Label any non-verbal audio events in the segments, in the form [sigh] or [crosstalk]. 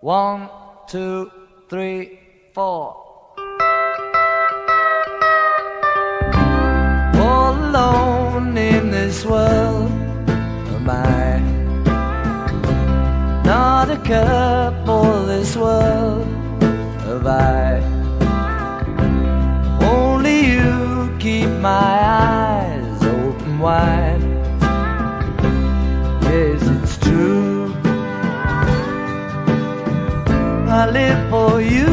One, two, three, four. All alone in this world am I. Not a care for this world have I. Only you keep my eyes open wide. I live for you.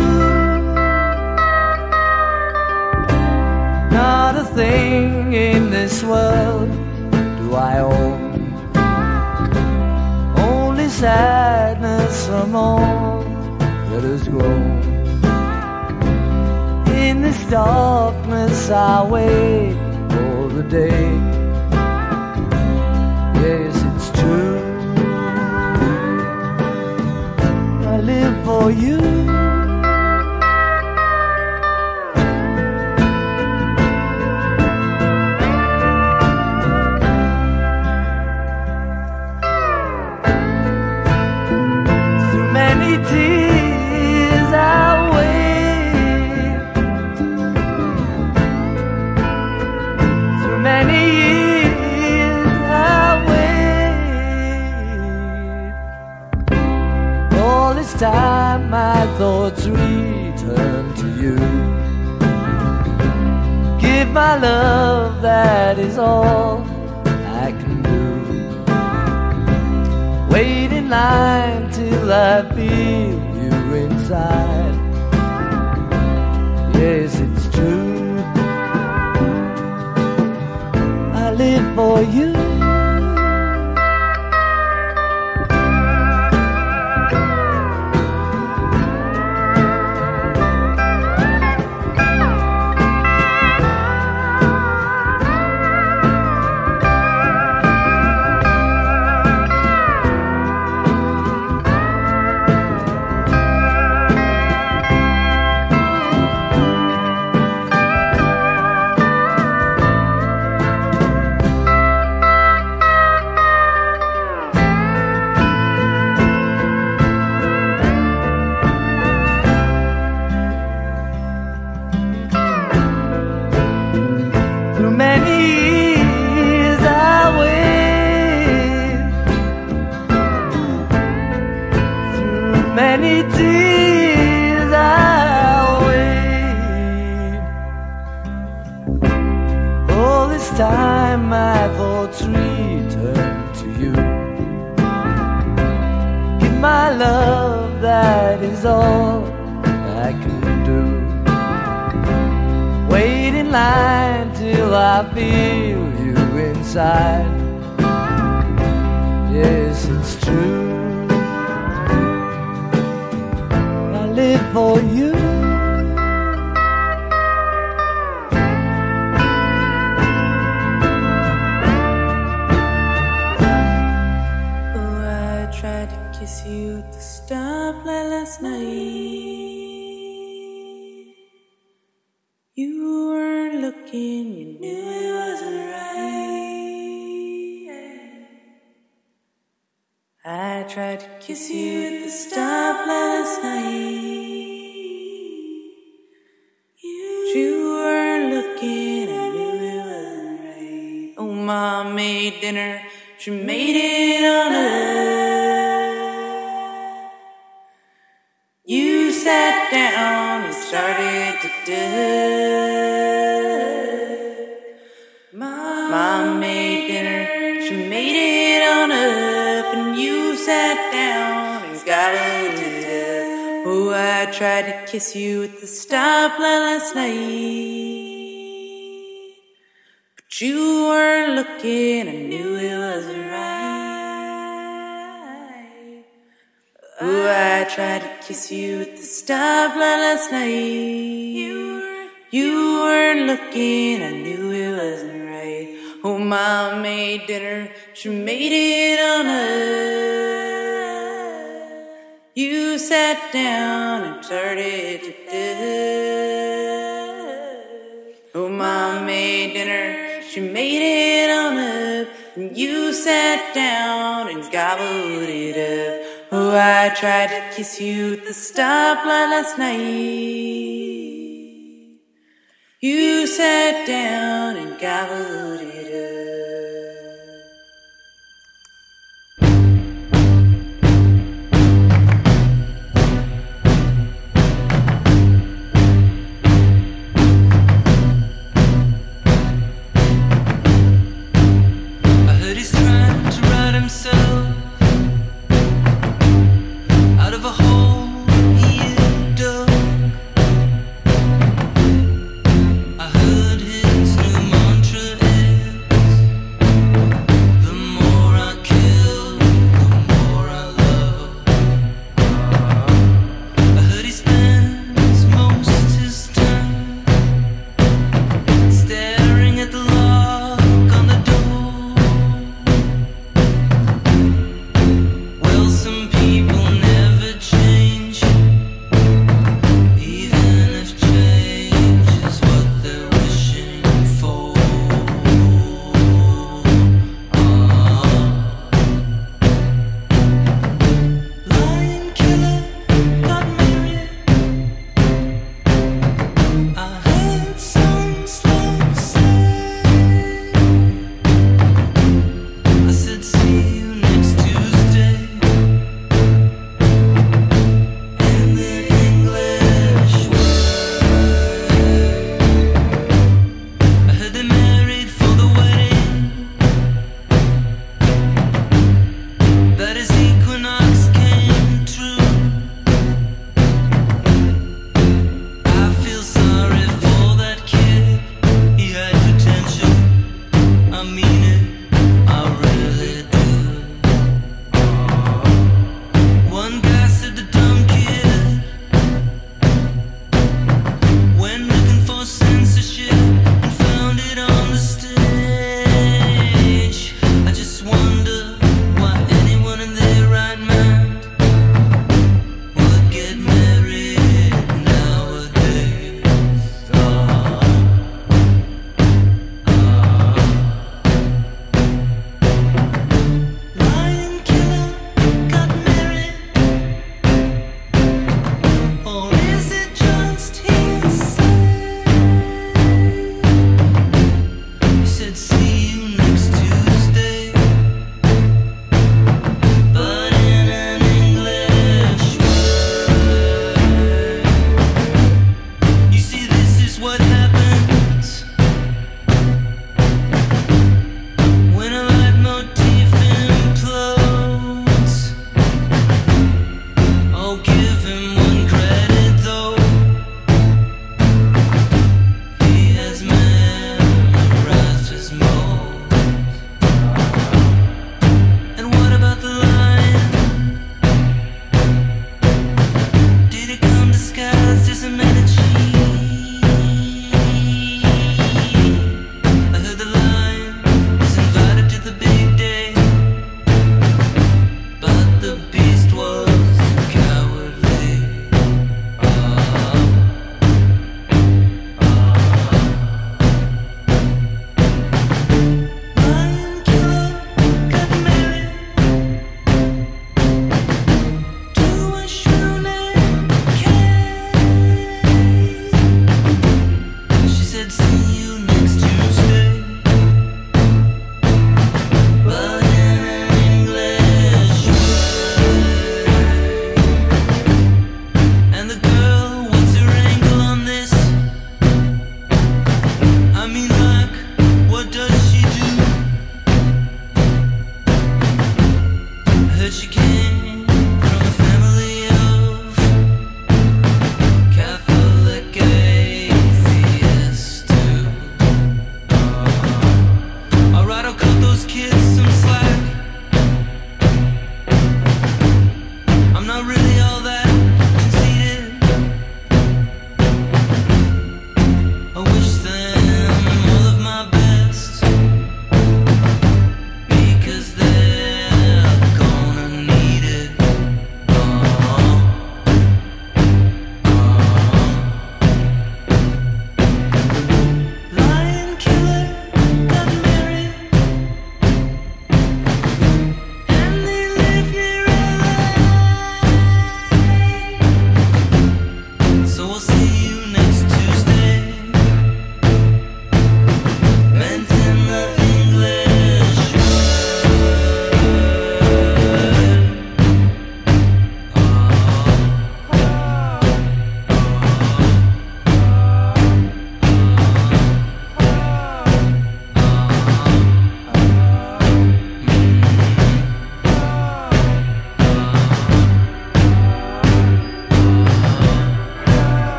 Not a thing in this world do I own. Only sadness from all that has grown. In this darkness, I wait for the day. For you. My thoughts return to you. Give my love, that is all I can do. Wait in line till I feel you inside. Yes, it's true. I live for you. Sat down and started to dub. Mom made dinner, she made it on up, and you sat down and gobbled it up. Oh, I tried to kiss you at the stoplight last night. But you weren't looking, I knew it wasn't Oh, I tried to kiss you at the stoplight last night. You, you weren't looking, I knew it wasn't right. Oh, mom made dinner, she made it on up. You sat down and started to dub. Oh, mom made dinner, she made it on up. And you sat down and gobbled it up. Oh, I tried to kiss you at the stoplight last night. You sat down and gobbled it up.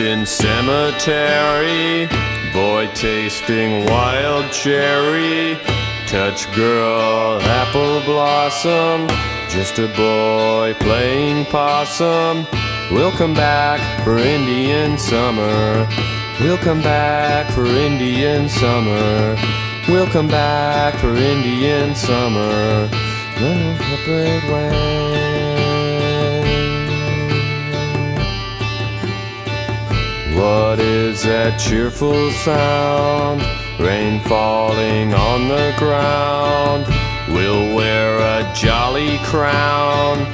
In cemetery, boy tasting wild cherry, touch girl apple blossom, just a boy playing possum. We'll come back for Indian summer. We'll come back for Indian summer. We'll come back for Indian summer. The way. What is that cheerful sound? Rain falling on the ground. We'll wear a jolly crown.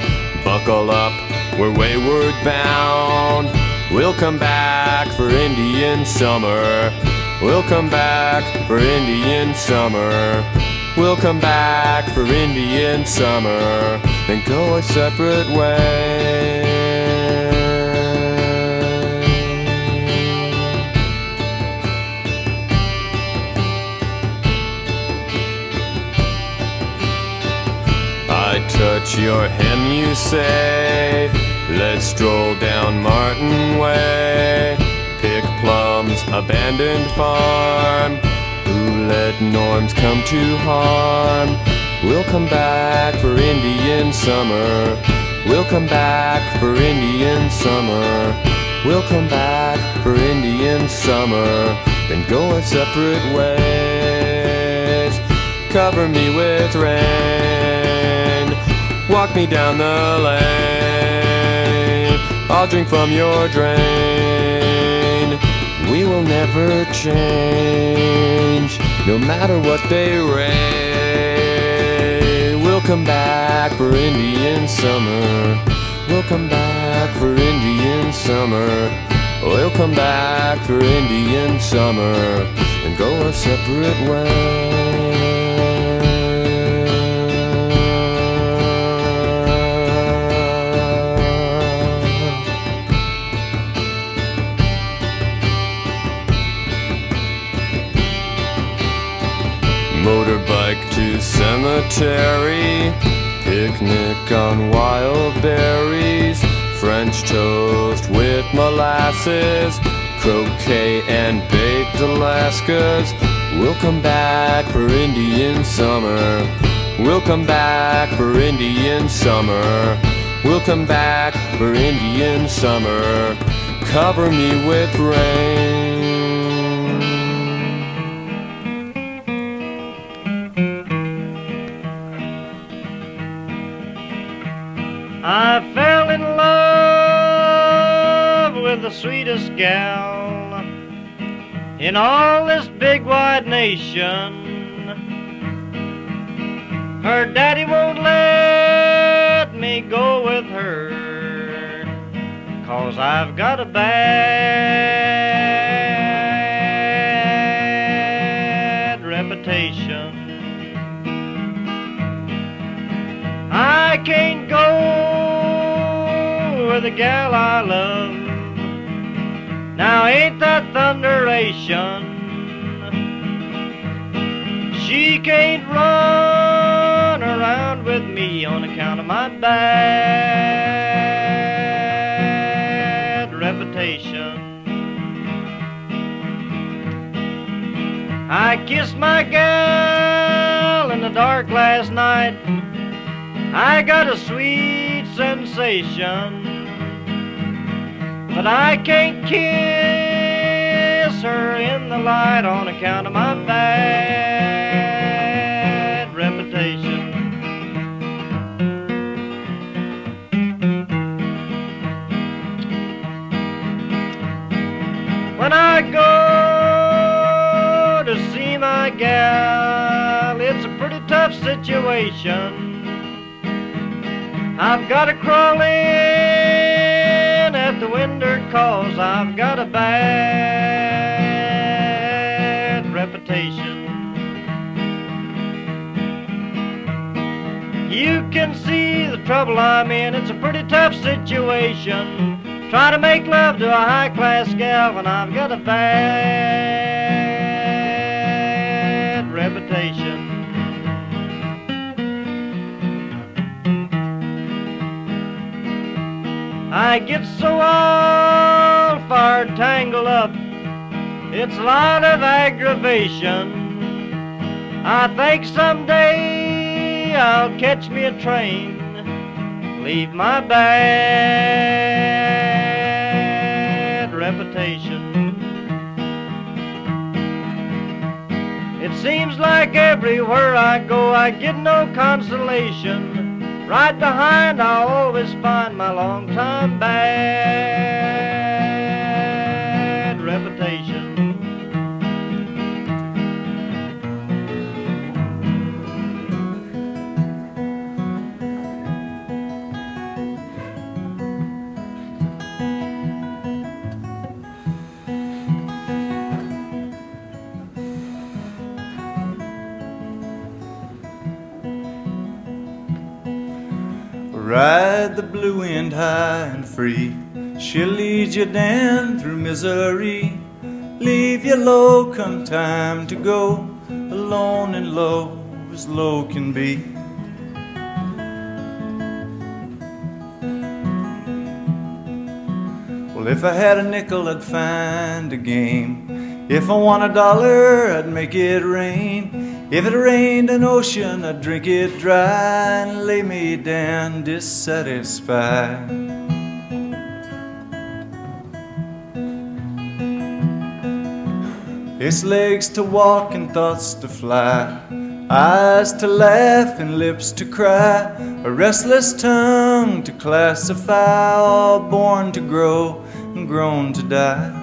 Buckle up, we're wayward bound. We'll come back for Indian summer. We'll come back for Indian summer. We'll come back for Indian summer. Then go our separate ways. Touch your hem, you say. Let's stroll down Martin Way. Pick plums, abandoned farm. Who let norms come to harm? We'll come back for Indian summer. We'll come back for Indian summer. We'll come back for Indian summer. Then go our separate ways. Cover me with rain. Walk me down the lane. I'll drink from your drain. We will never change, no matter what they rain. We'll come back for Indian summer. We'll come back for Indian summer. We'll come back for Indian summer and go our separate ways. Motorbike to cemetery, picnic on wild berries, French toast with molasses, croquet and baked Alaskas, We'll come back for Indian summer. We'll come back for Indian summer. We'll come back for Indian summer. Cover me with rain. Gal in all this big wide nation. Her daddy won't let me go with her, cause I've got a bad reputation. I can't go with the gal I love. Now ain't that thunderation? She can't run around with me on account of my bad reputation. I kissed my gal in the dark last night. I got a sweet sensation, but I can't kiss her in the light on account of my bad reputation. When I go to see my gal, it's a pretty tough situation. I've got to crawl in at the window cause I've got a bad reputation. You can see the trouble I'm in, it's a pretty tough situation. Try to make love to a high class gal and I've got a bad I get so all fired tangled up. It's a lot of aggravation. I think someday I'll catch me a train, leave my bad reputation. It seems like everywhere I go, I get no consolation. Right behind, I always find my long-time bad Ride the blue wind high and free. She'll lead you down through misery. Leave you low come time to go. Alone and low as low can be. Well, if I had a nickel, I'd find a game. If I want a dollar, I'd make it rain. If it rained an ocean, I'd drink it dry and lay me down dissatisfied. It's legs to walk and thoughts to fly, eyes to laugh and lips to cry, a restless tongue to classify, all born to grow and grown to die.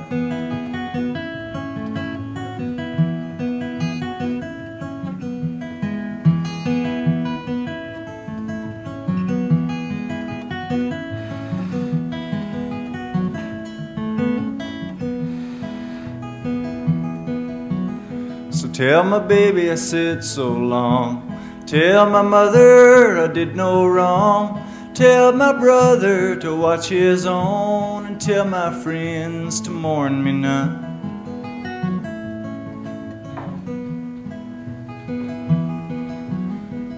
Tell my baby I said so long. Tell my mother I did no wrong. Tell my brother to watch his own. And tell my friends to mourn me none.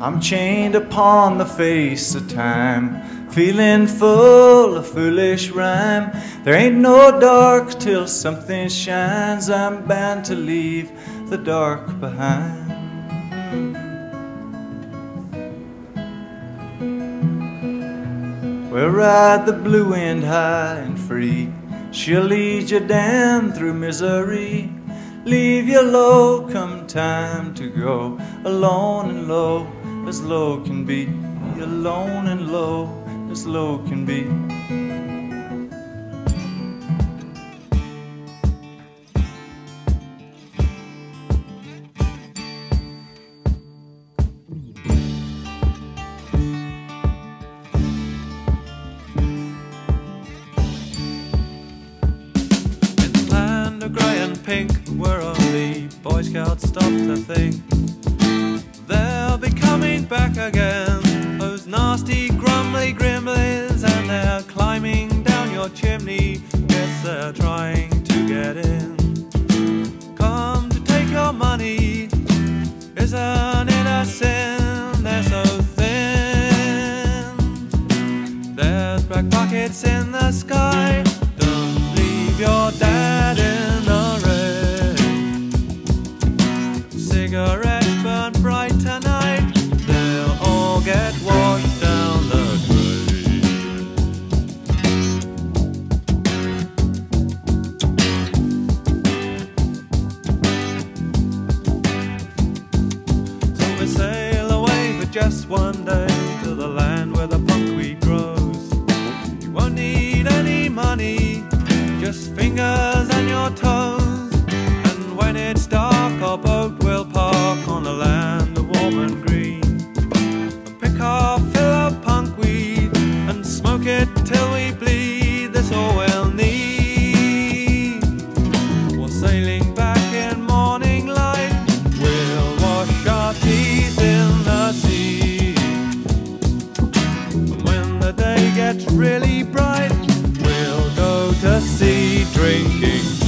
I'm chained upon the face of time, feeling full of foolish rhyme. There ain't no dark till something shines. I'm bound to leave the dark behind. We'll ride the blue wind high and free. She'll lead you down through misery. Leave you low come time to go. Alone and low, as low can be. Alone and low, as low can be. we'll need. Sailing back in morning light, we'll wash our teeth in the sea. And when the day gets really bright, we'll go to sea drinking.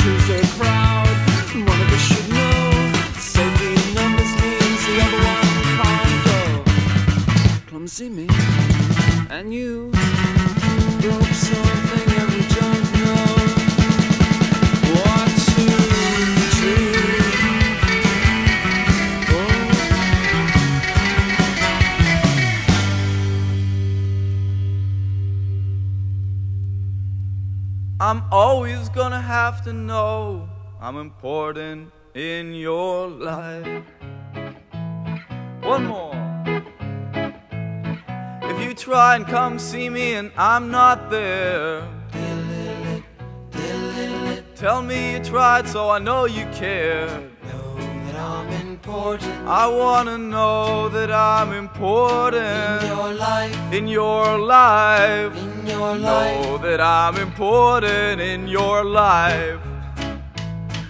Can to know I'm important in your life. One more. If you try and come see me and I'm not there, tell me you tried so I know you cared. I wanna know that I'm important in your life. In your life. In your life. Know that I'm important in your life.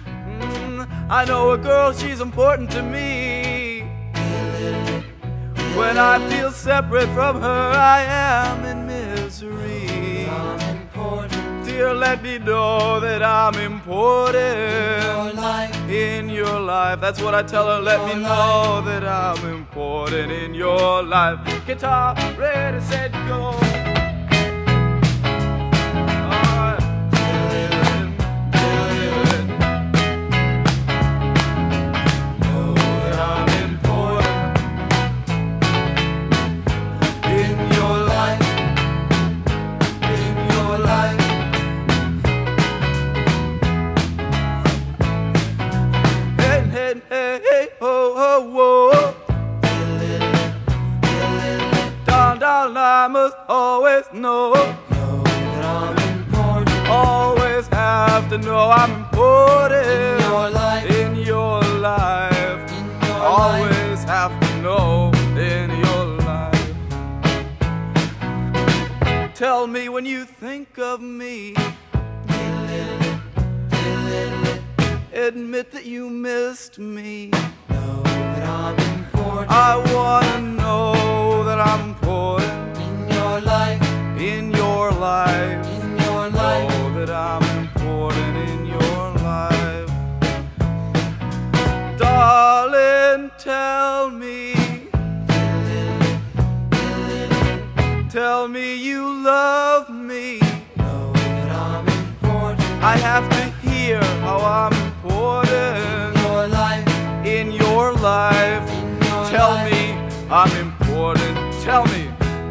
Mm, I know a girl, she's important to me. When I feel separate from her, I am in misery. Dear, let me know that I'm important in your life. That's what I tell her. Let me know that I'm important in your life. Guitar ready, set, go. I must always know. Always have to know I'm important in your life. In your life. In your always have to know in your life. Tell me when you think of me. Admit that you missed me. I wanna know that I'm important your life. In your life. In your life. Know that I'm important in your life. Darling, tell me. Tell me you love me. I have to hear how I'm important in your life. In your life. tell me I'm important. Tell tell me, guitar, tick tock. Know that I'm important in your life. In your life. Tell me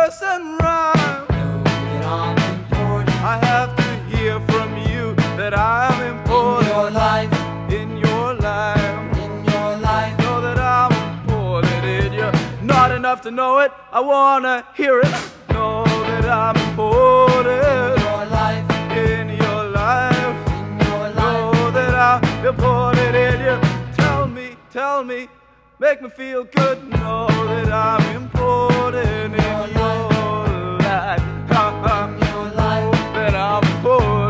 verse and rhyme. I have to hear from you that I'm important. In your life. In your life. In your life. Know that I'm important in you. Not enough to know it. I wanna hear it. Know that I'm important. In your life. In your life. In your life. Know that I'm important in you. Tell me, tell me, make me feel good. Know that I'm important in your life. Ha, ha. Know that I'm important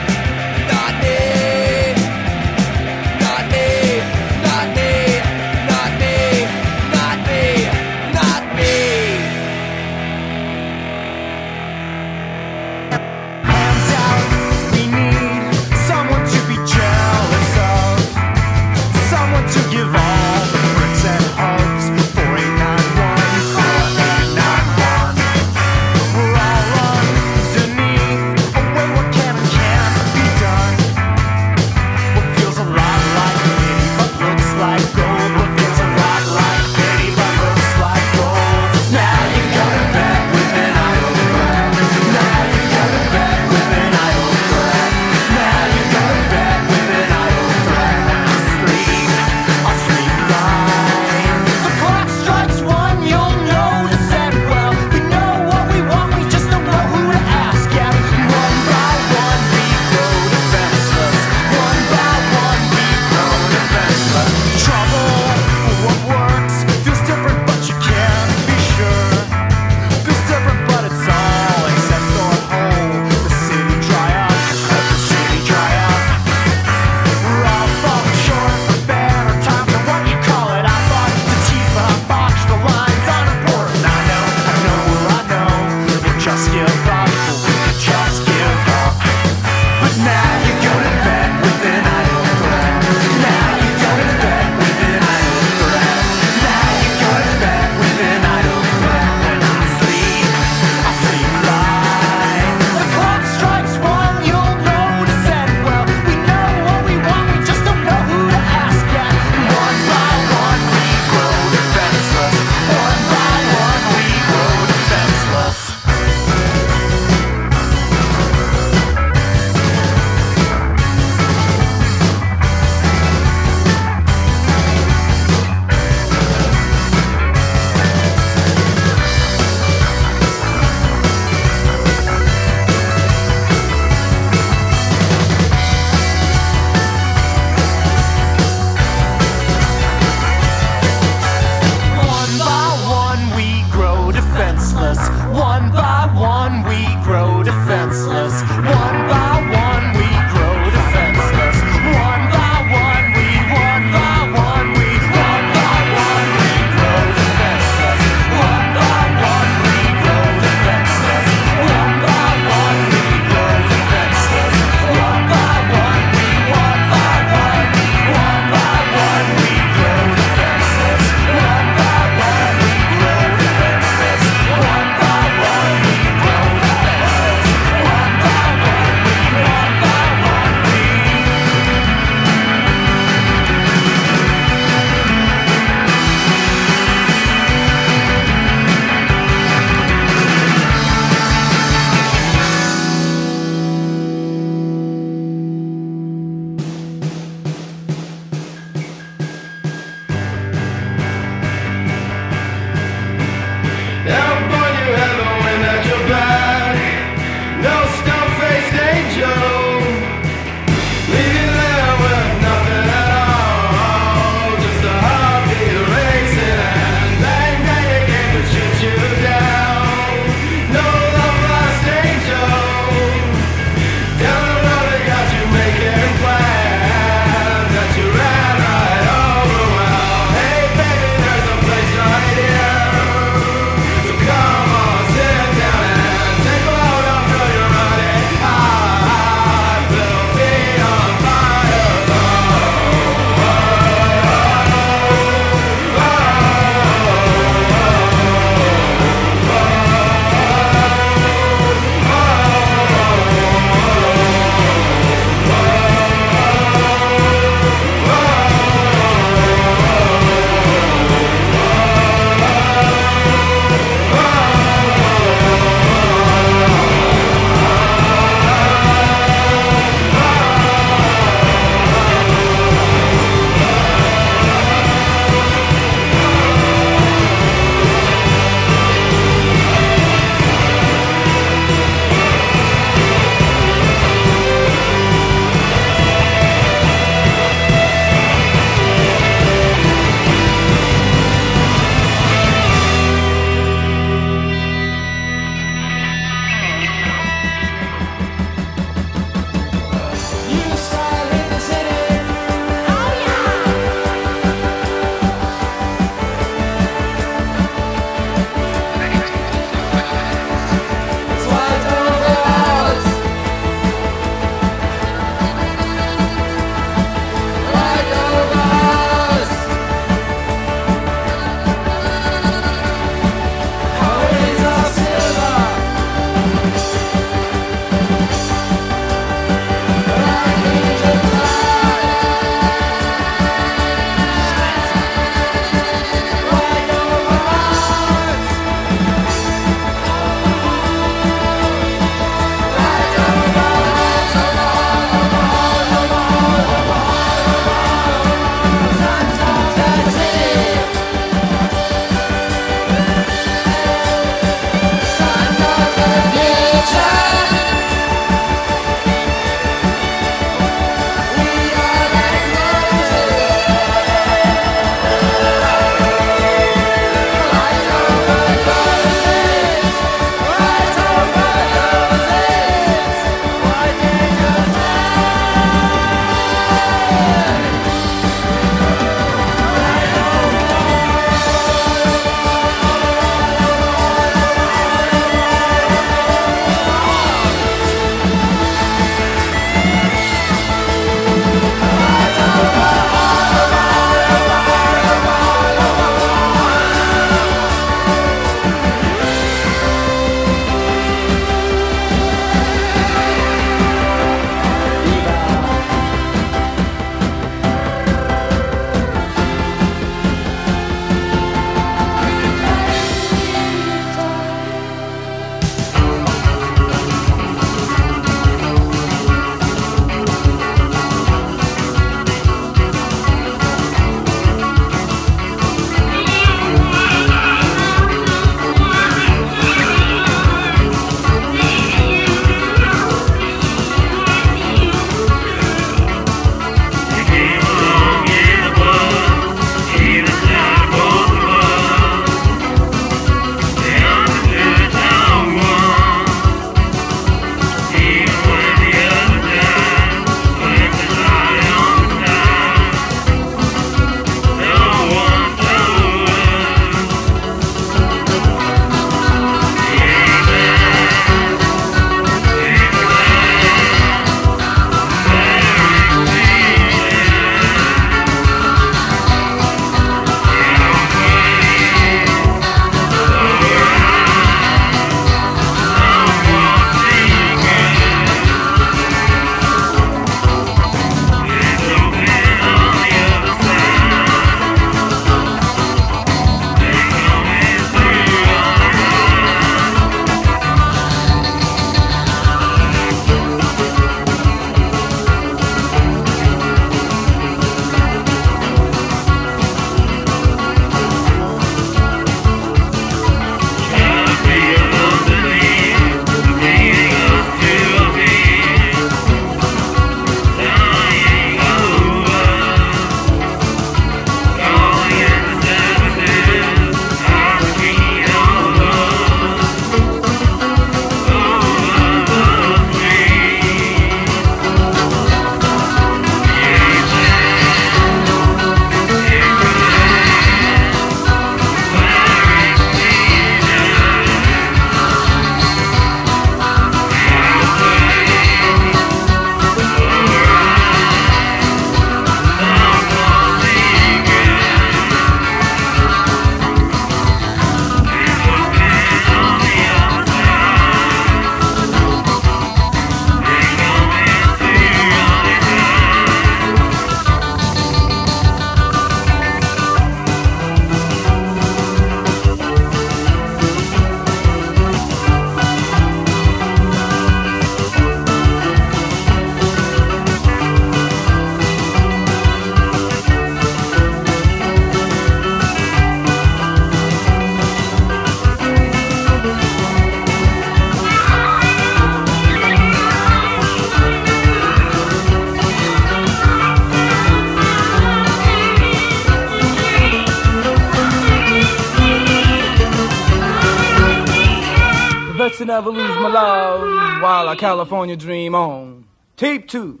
California dream on. Tape two.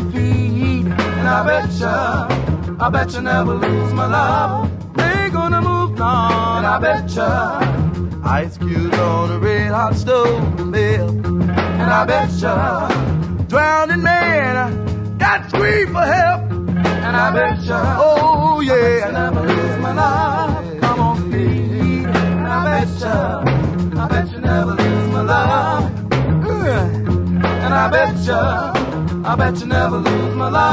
On, feed. And I bet I bet you never lose my love. Ain't gonna move none. I bet. Ice cubes on a red hot stove. And I bet drowning man got scream for help. And I bet oh yeah, I never lose my love. Come on, feed. And I bet I bet you never lose my love. And I bet you, I bet you never lose my love.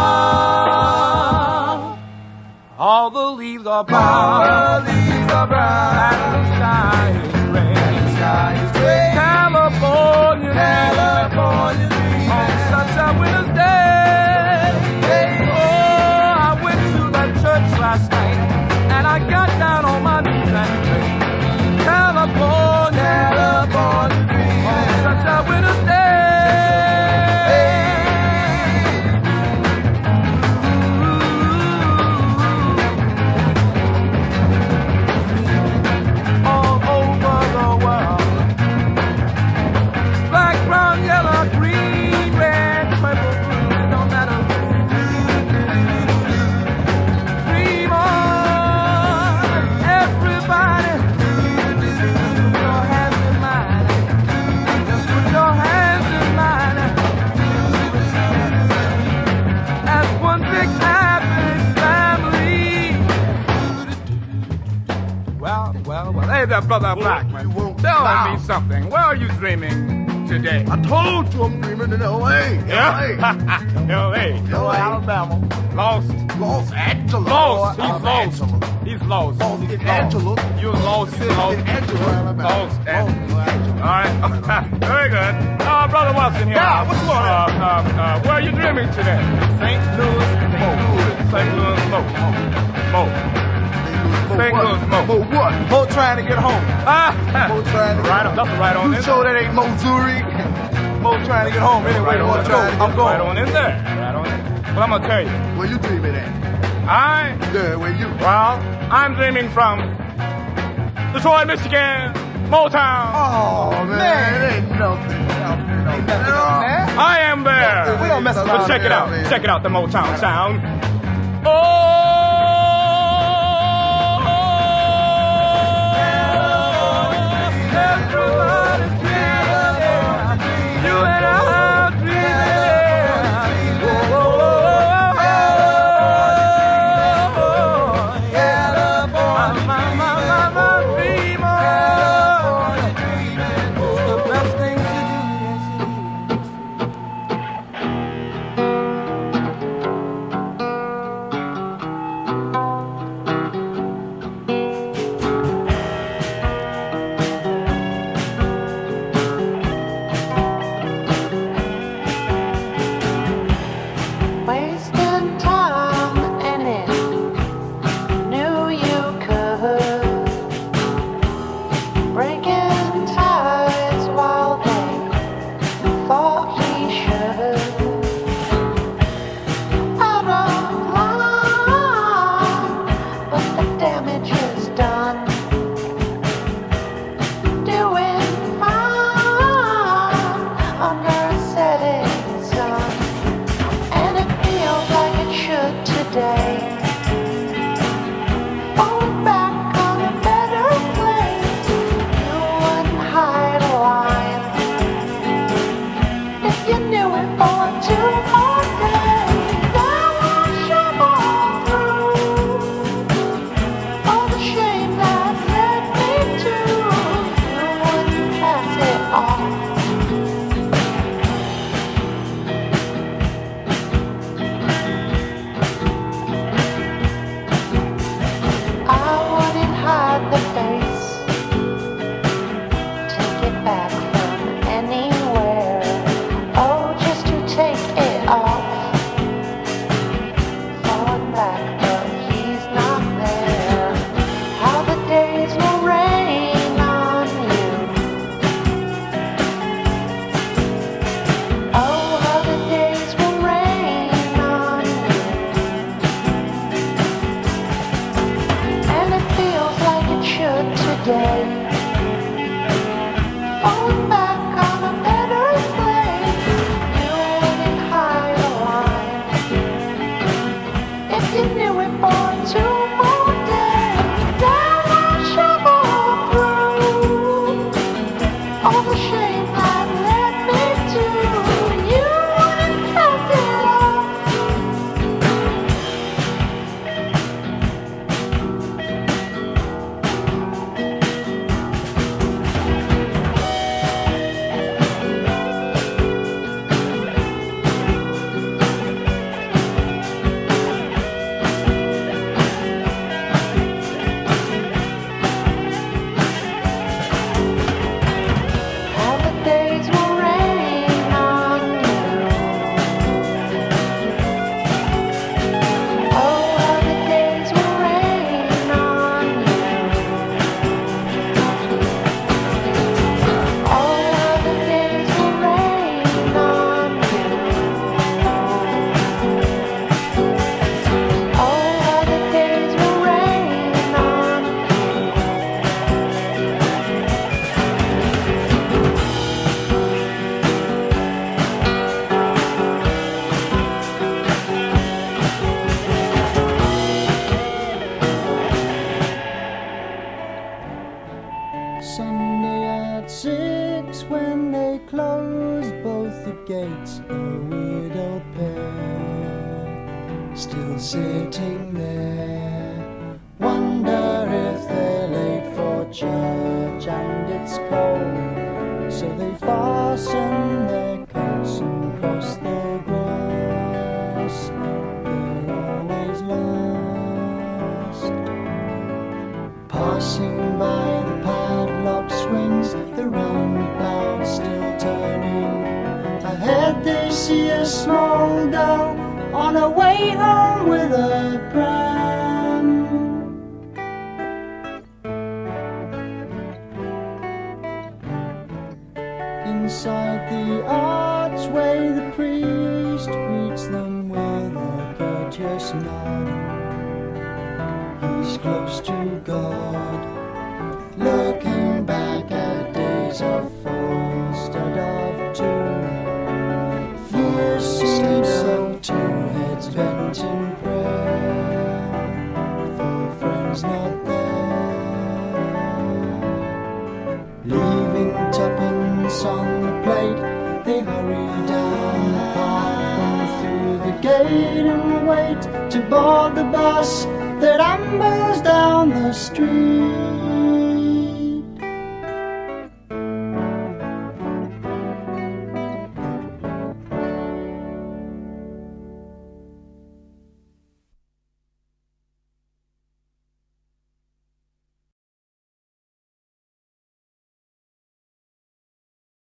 All the leaves are brown. All the leaves are brown. And the sky is red. The sky is red. California, California, on such a winter's day. Oh, I went to the church last night, and I got down on my knees and prayed. California, California, on such a winter's day. Brother Blackman. Tell me something. Where are you dreaming today? I told you I'm dreaming in L.A. Yeah? L.A. LA. [laughs] Alabama. Lost. Los Angeles. Lost. He's Los lost. He's lost. Los He's Angeles. lost. You're lost. He's lost. Angelo, Alabama. Lost. Los All Angeles. right. [laughs] Very good. Uh, brother Watson here. Yeah, what's going on? Uh, uh, uh, where are you dreaming today? St. Louis. Mo. St. Louis. Mo. Mo. St. Louis. Mo. Mo what? Mo trying to get home. Ah. Mo trying to get Right on. home. Right on You in sure there. that ain't Missouri? Mo trying to get home. Anyway, Right on, let's go. I'm going. Right on in there. Right on in. Well, I'm gonna tell you. Where you dreaming at? I Yeah, where you? well, I'm dreaming from Detroit, Michigan, Motown. Oh, man. It ain't nothing. Ain't nothing there. I am there. We don't mess around. But check it out. Check it out. The Motown sound.